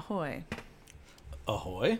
Ahoy. Ahoy!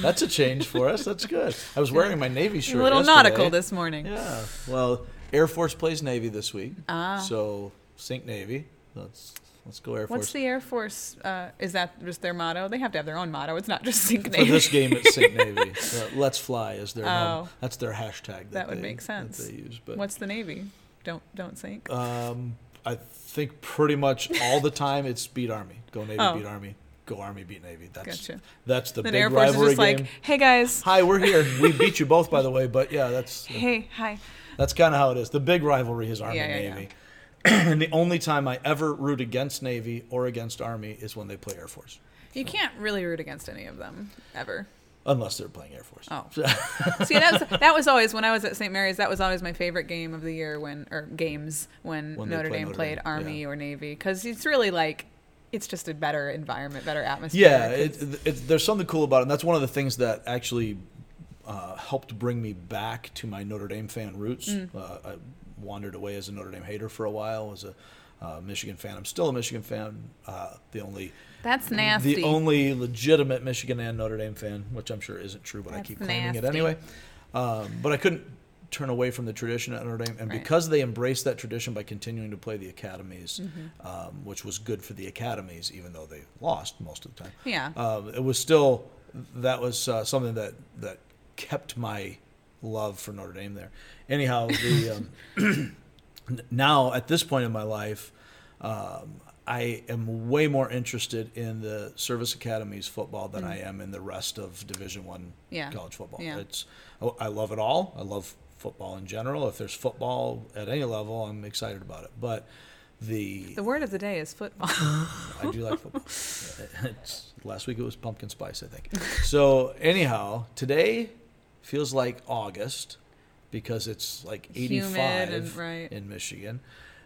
That's a change for us. That's good. I was wearing my Navy shirt. A little yesterday. nautical this morning. Yeah. Well, Air Force plays Navy this week. Ah. So Sink Navy. Let's let's go Air Force. What's the Air Force? Uh, is that just their motto? They have to have their own motto. It's not just Sink Navy. For this game, it's Sink Navy. Uh, Let's fly is their Oh. that's their hashtag. That, That would they- make sense. That they use, but What's the Navy? Don't don't sink. um, I think pretty much all the time it's beat Army. Go Navy, Oh. beat Army. Go Army, beat Navy. That's Gotcha. that's the then big Air Force is rivalry just game. like, hey guys, Hi, we're here. We beat you both, by the way. But yeah, that's hey, hi. That's kind of how it is. The big rivalry is Army Yeah, yeah, Navy. and the only time I ever root against Navy or against Army is when they play Air Force, You can't really root against any of them ever. unless they're playing Air Force. Oh. See, that was that was always when I was at St. Mary's. That was always my favorite game of the year when or games when, When Notre Dame Notre played Dame, Army yeah. or Navy because it's really like it's just a better environment, better atmosphere. Yeah, it, it, there's something cool about it. And that's one of the things that actually uh, helped bring me back to my Notre Dame fan roots. Mm. Uh, I wandered away as a Notre Dame hater for a while. Was a uh, Michigan fan. I'm still a Michigan fan. Uh, the only that's nasty. The only legitimate Michigan and Notre Dame fan, which I'm sure isn't true, but I keep claiming it anyway. Um, but I couldn't turn away from the tradition at Notre Dame, and Right. because they embraced that tradition by continuing to play the academies, Mm-hmm. um, which was good for the academies, even though they lost most of the time. Yeah. um, it was still that was uh, something that that kept my love for Notre Dame there. Anyhow, the um, now at this point in my life, um, I am way more interested in the service academies football than I am in the rest of Division One. Yeah. college football. Yeah. It's oh, I love it all. I love football in general. If there's football at any level, I'm excited about it. But the the word of the day is football. I do like football. Last week it was pumpkin spice, I think. So anyhow, today feels like August because it's like 85 and- right. in Michigan,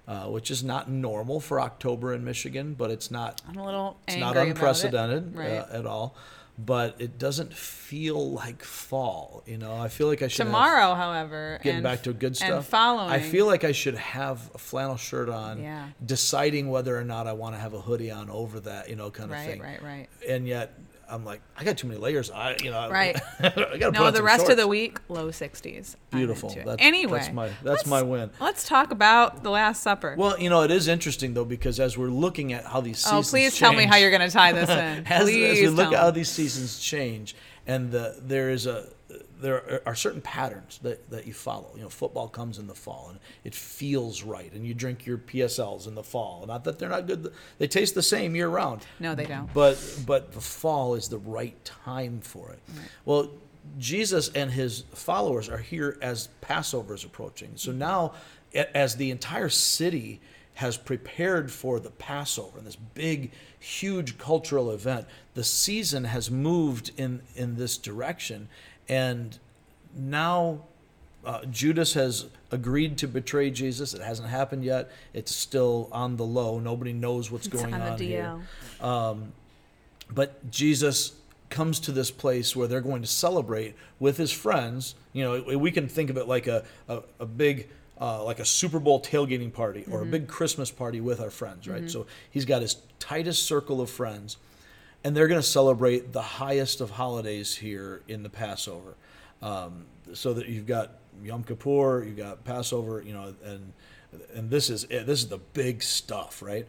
uh, which is not normal for October in Michigan, but it's not I'm a little it's not about it. unprecedented Right. uh, at all. But it doesn't feel like fall. You know, I feel like I should have- Tomorrow, however, getting and, back to good stuff. and following. I feel like I should have a flannel shirt on, Yeah. deciding whether or not I want to have a hoodie on over that, you know, kind of right, thing. Right, right, right. And yet, I'm like, I got too many layers. I, you know, Right. I got to No, the rest of the week, low 60s. Beautiful. That's, anyway, that's my that's my win. Let's talk about the Last Supper. Well, you know, it is interesting though because as we're looking at how these oh, seasons please tell me how you're going to tie this in. as, as please we look at how these seasons change, and the, there is a there are certain patterns that, that you follow. You know, football comes in the fall and it feels right, and you drink your PSLs in the fall. Not that they're not good; they taste the same year round. No, they don't. But but the fall is the right time for it. Well, Jesus and his followers are here as Passover is approaching. So now, as the entire city has prepared for the Passover and this big, huge cultural event, the season has moved in in this direction, and now uh, Judas has agreed to betray Jesus. It hasn't happened yet. It's still on the low. Nobody knows what's It's going on on, here. DL. But Jesus comes to this place where they're going to celebrate with his friends. You know, we can think of it like a, a, a big, uh, like a Super Bowl tailgating party or a big Christmas party with our friends, right? So he's got his tightest circle of friends, and they're going to celebrate the highest of holidays here in the Passover. Um, so that you've got Yom Kippur, you've got Passover, you know, and and this is it. This is the big stuff, right?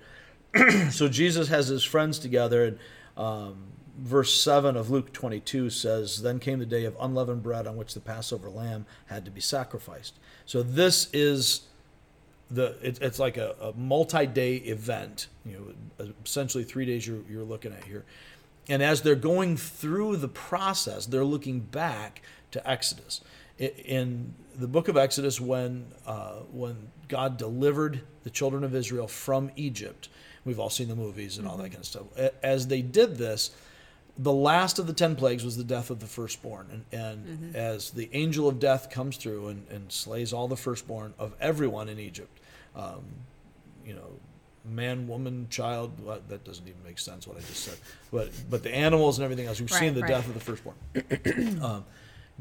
so Jesus has his friends together, and um, verse 7 of Luke 22 says, Then came the day of unleavened bread on which the Passover lamb had to be sacrificed. So this is the it, it's like a, a multi-day event you know essentially three days you're, you're looking at here. And as they're going through the process they're looking back to exodus. In the book of exodus when uh, when god delivered the children of israel from egypt we've all seen the movies and all that kind of stuff. As they did this the last of the 10 plagues was the death of the firstborn. And, and as the angel of death comes through and, and slays all the firstborn of everyone in Egypt, um, you know, man, woman, child, well, that doesn't even make sense what I just said. But, but the animals and everything else, we've Right, seen the right. death of the firstborn. um,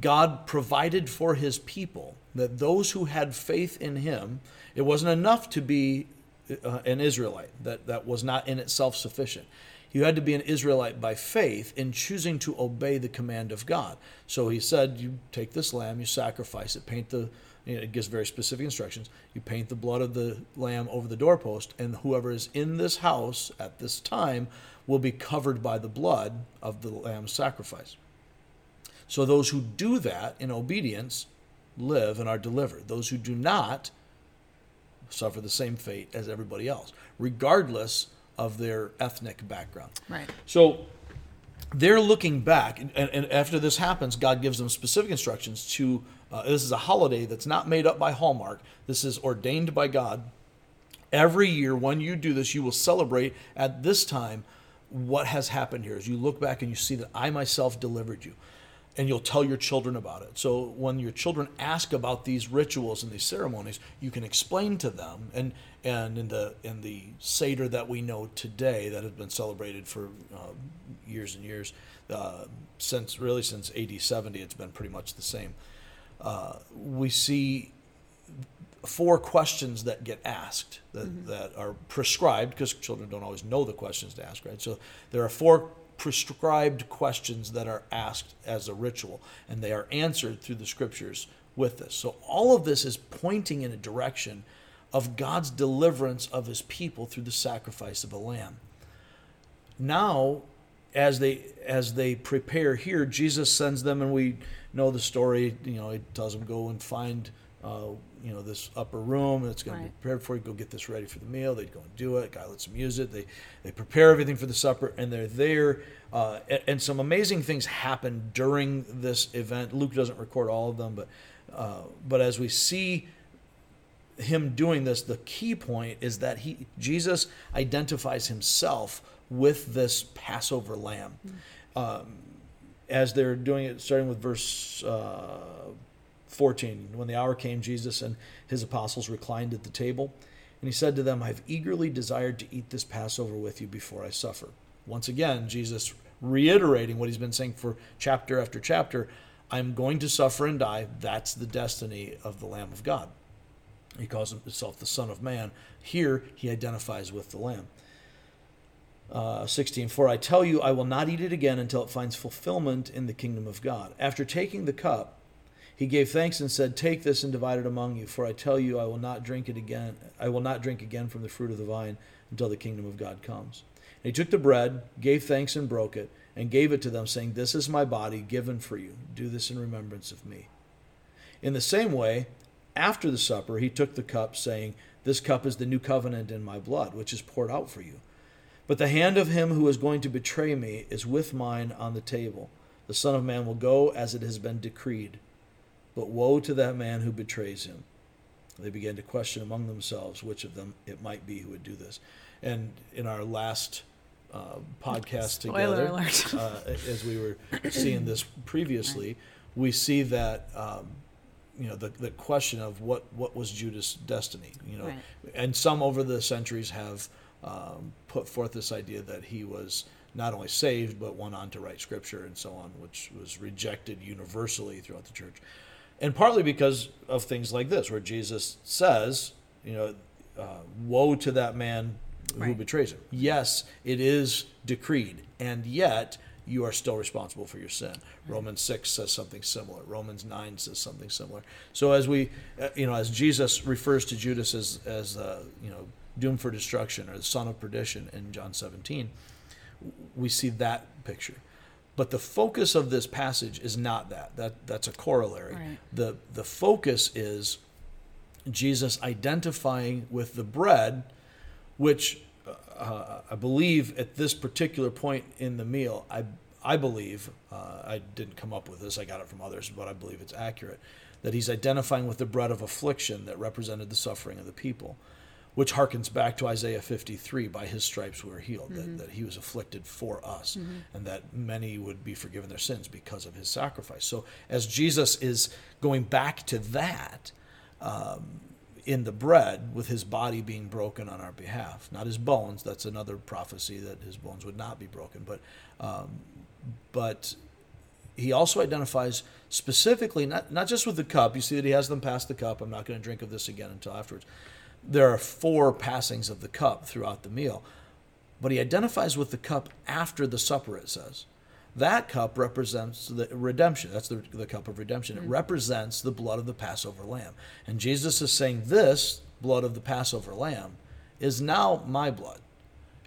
God provided for his people that those who had faith in him, it wasn't enough to be uh, an Israelite, that, that was not in itself sufficient. You had to be an Israelite by faith in choosing to obey the command of God. So he said, You take this lamb, you sacrifice it, paint the, you know, it gives very specific instructions. You paint the blood of the lamb over the doorpost, and whoever is in this house at this time will be covered by the blood of the lamb's sacrifice. So those who do that in obedience live and are delivered. Those who do not suffer the same fate as everybody else, regardless of their ethnic background. Right. So they're looking back, and, and after this happens, God gives them specific instructions to. Uh, this is a holiday that's not made up by Hallmark. This is ordained by God. Every year, when you do this, you will celebrate at this time what has happened here. As you look back and you see that I myself delivered you and you'll tell your children about it. So when your children ask about these rituals and these ceremonies, you can explain to them. And and in the in the seder that we know today, that has been celebrated for uh, years and years, uh, since really since AD 70, it's been pretty much the same. Uh, we see four questions that get asked that, mm-hmm. that are prescribed because children don't always know the questions to ask, right? So there are four prescribed questions that are asked as a ritual, and they are answered through the scriptures with this. So all of this is pointing in a direction of God's deliverance of his people through the sacrifice of a lamb. Now, as they as they prepare here, Jesus sends them, and we know the story. You know, he tells them go and find uh, you know this upper room that's going right. to be prepared for you. Go get this ready for the meal. They'd go and do it. Guy lets them use it. They they prepare everything for the supper, and they're there. Uh, and, and, some amazing things happen during this event. Luke doesn't record all of them, but uh, but as we see him doing this, the key point is that he Jesus identifies himself with this Passover lamb. Mm-hmm. Um, as they're doing it, starting with verse uh, 14. When the hour came, Jesus and his apostles reclined at the table, and he said to them, I've eagerly desired to eat this Passover with you before I suffer. Once again, Jesus reiterating what he's been saying for chapter after chapter I'm going to suffer and die. That's the destiny of the Lamb of God. He calls himself the Son of Man. Here, he identifies with the Lamb. Uh, 16 For I tell you, I will not eat it again until it finds fulfillment in the kingdom of God. After taking the cup, he gave thanks and said, Take this and divide it among you, for I tell you, I will not drink it again. I will not drink again from the fruit of the vine until the kingdom of God comes. And he took the bread, gave thanks, and broke it, and gave it to them, saying, This is my body given for you. Do this in remembrance of me. In the same way, after the supper, he took the cup, saying, This cup is the new covenant in my blood, which is poured out for you. But the hand of him who is going to betray me is with mine on the table. The Son of Man will go as it has been decreed but woe to that man who betrays him. They began to question among themselves which of them it might be who would do this. And in our last uh, podcast Spoiler together, uh, as we were seeing this previously, we see that um, you know the, the question of what what was Judas' destiny. You know, right. and some over the centuries have um, put forth this idea that he was not only saved but went on to write scripture and so on, which was rejected universally throughout the church and partly because of things like this, where Jesus says, you know, uh, woe to that man who right. betrays him. Yes, it is decreed, and yet you are still responsible for your sin. Right. Romans 6 says something similar. Romans 9 says something similar. So as we, uh, you know, as Jesus refers to Judas as, as uh, you know, doomed for destruction or the son of perdition in John 17, we see that picture. But the focus of this passage is not that. That that's a corollary. Right. The the focus is Jesus identifying with the bread, which uh, I believe at this particular point in the meal, I I believe uh, I didn't come up with this. I got it from others, but I believe it's accurate that he's identifying with the bread of affliction that represented the suffering of the people which harkens back to Isaiah 53 by his stripes we were healed, mm-hmm. that, that he was afflicted for us, mm-hmm. and that many would be forgiven their sins because of his sacrifice. So, as Jesus is going back to that um, in the bread, with his body being broken on our behalf, not his bones, that's another prophecy that his bones would not be broken, but, um, but he also identifies specifically, not, not just with the cup, you see that he has them pass the cup. I'm not going to drink of this again until afterwards there are four passings of the cup throughout the meal. but he identifies with the cup after the supper, it says. That cup represents the redemption. That's the, the cup of redemption. It mm-hmm. represents the blood of the Passover lamb. And Jesus is saying, This blood of the Passover lamb is now my blood.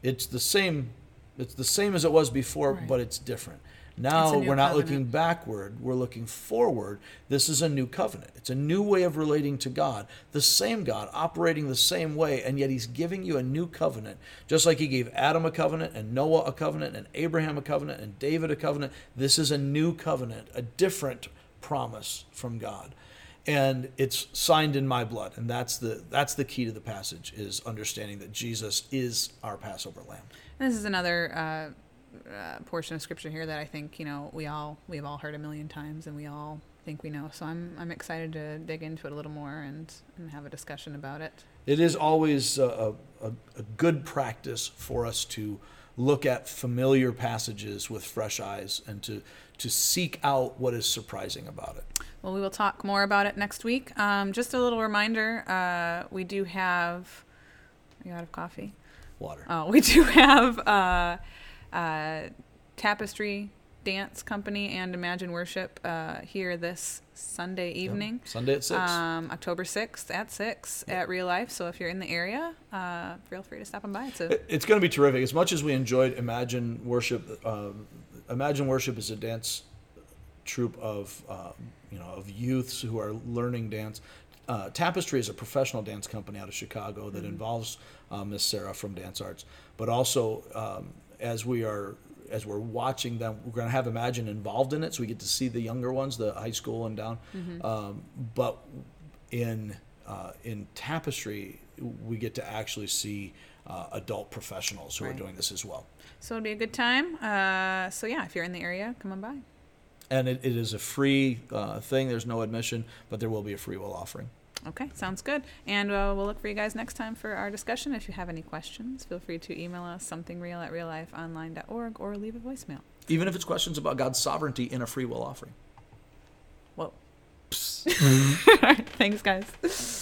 It's the same it's the same as it was before, Right. but it's different. Now we're not covenant. looking backward, we're looking forward. This is a new covenant. It's a new way of relating to God. The same God operating the same way, and yet He's giving you a new covenant. Just like He gave Adam a covenant, and Noah a covenant, and Abraham a covenant, and David a covenant. This is a new covenant, a different promise from God. And it's signed in my blood. And that's the that's the key to the passage is understanding that Jesus is our Passover lamb. This is another uh, uh, portion of scripture here that I think you know we all we've all heard a million times and we all think we know. So I'm I'm excited to dig into it a little more and and have a discussion about it. It is always a, a, a good practice for us to look at familiar passages with fresh eyes and to, to seek out what is surprising about it. Well, we will talk more about it next week. Um, just a little reminder: uh, we do have. Are you out of coffee? Water. Oh, we do have uh, uh, Tapestry Dance Company and Imagine Worship uh, here this Sunday evening. Sunday at 6. Um, October 6th at 6 at Real Life. So if you're in the area, uh, feel free to stop and by. It's a, It's going to be terrific. As much as we enjoyed Imagine Worship, um, Imagine Worship is a dance troupe of uh, you know of youths who are learning dance. Uh, Tapestry is a professional dance company out of Chicago that involves uh, Miss Sarah from Dance Arts, but also um, as we are as we're watching them, we're going to have Imagine involved in it, so we get to see the younger ones, the high school and down. Um, but in uh, in Tapestry, we get to actually see uh, adult professionals who are doing this as well. so it'll be a good time. Uh, so yeah, if you're in the area, come on by. And it, it is a free uh, thing. There's no admission, but there will be a free will offering. Okay, sounds good. And uh, we'll look for you guys next time for our discussion. If you have any questions, feel free to email us somethingreal at reallifeonline.org or leave a voicemail. Even if it's questions about God's sovereignty in a free will offering. Whoa. Thanks, guys.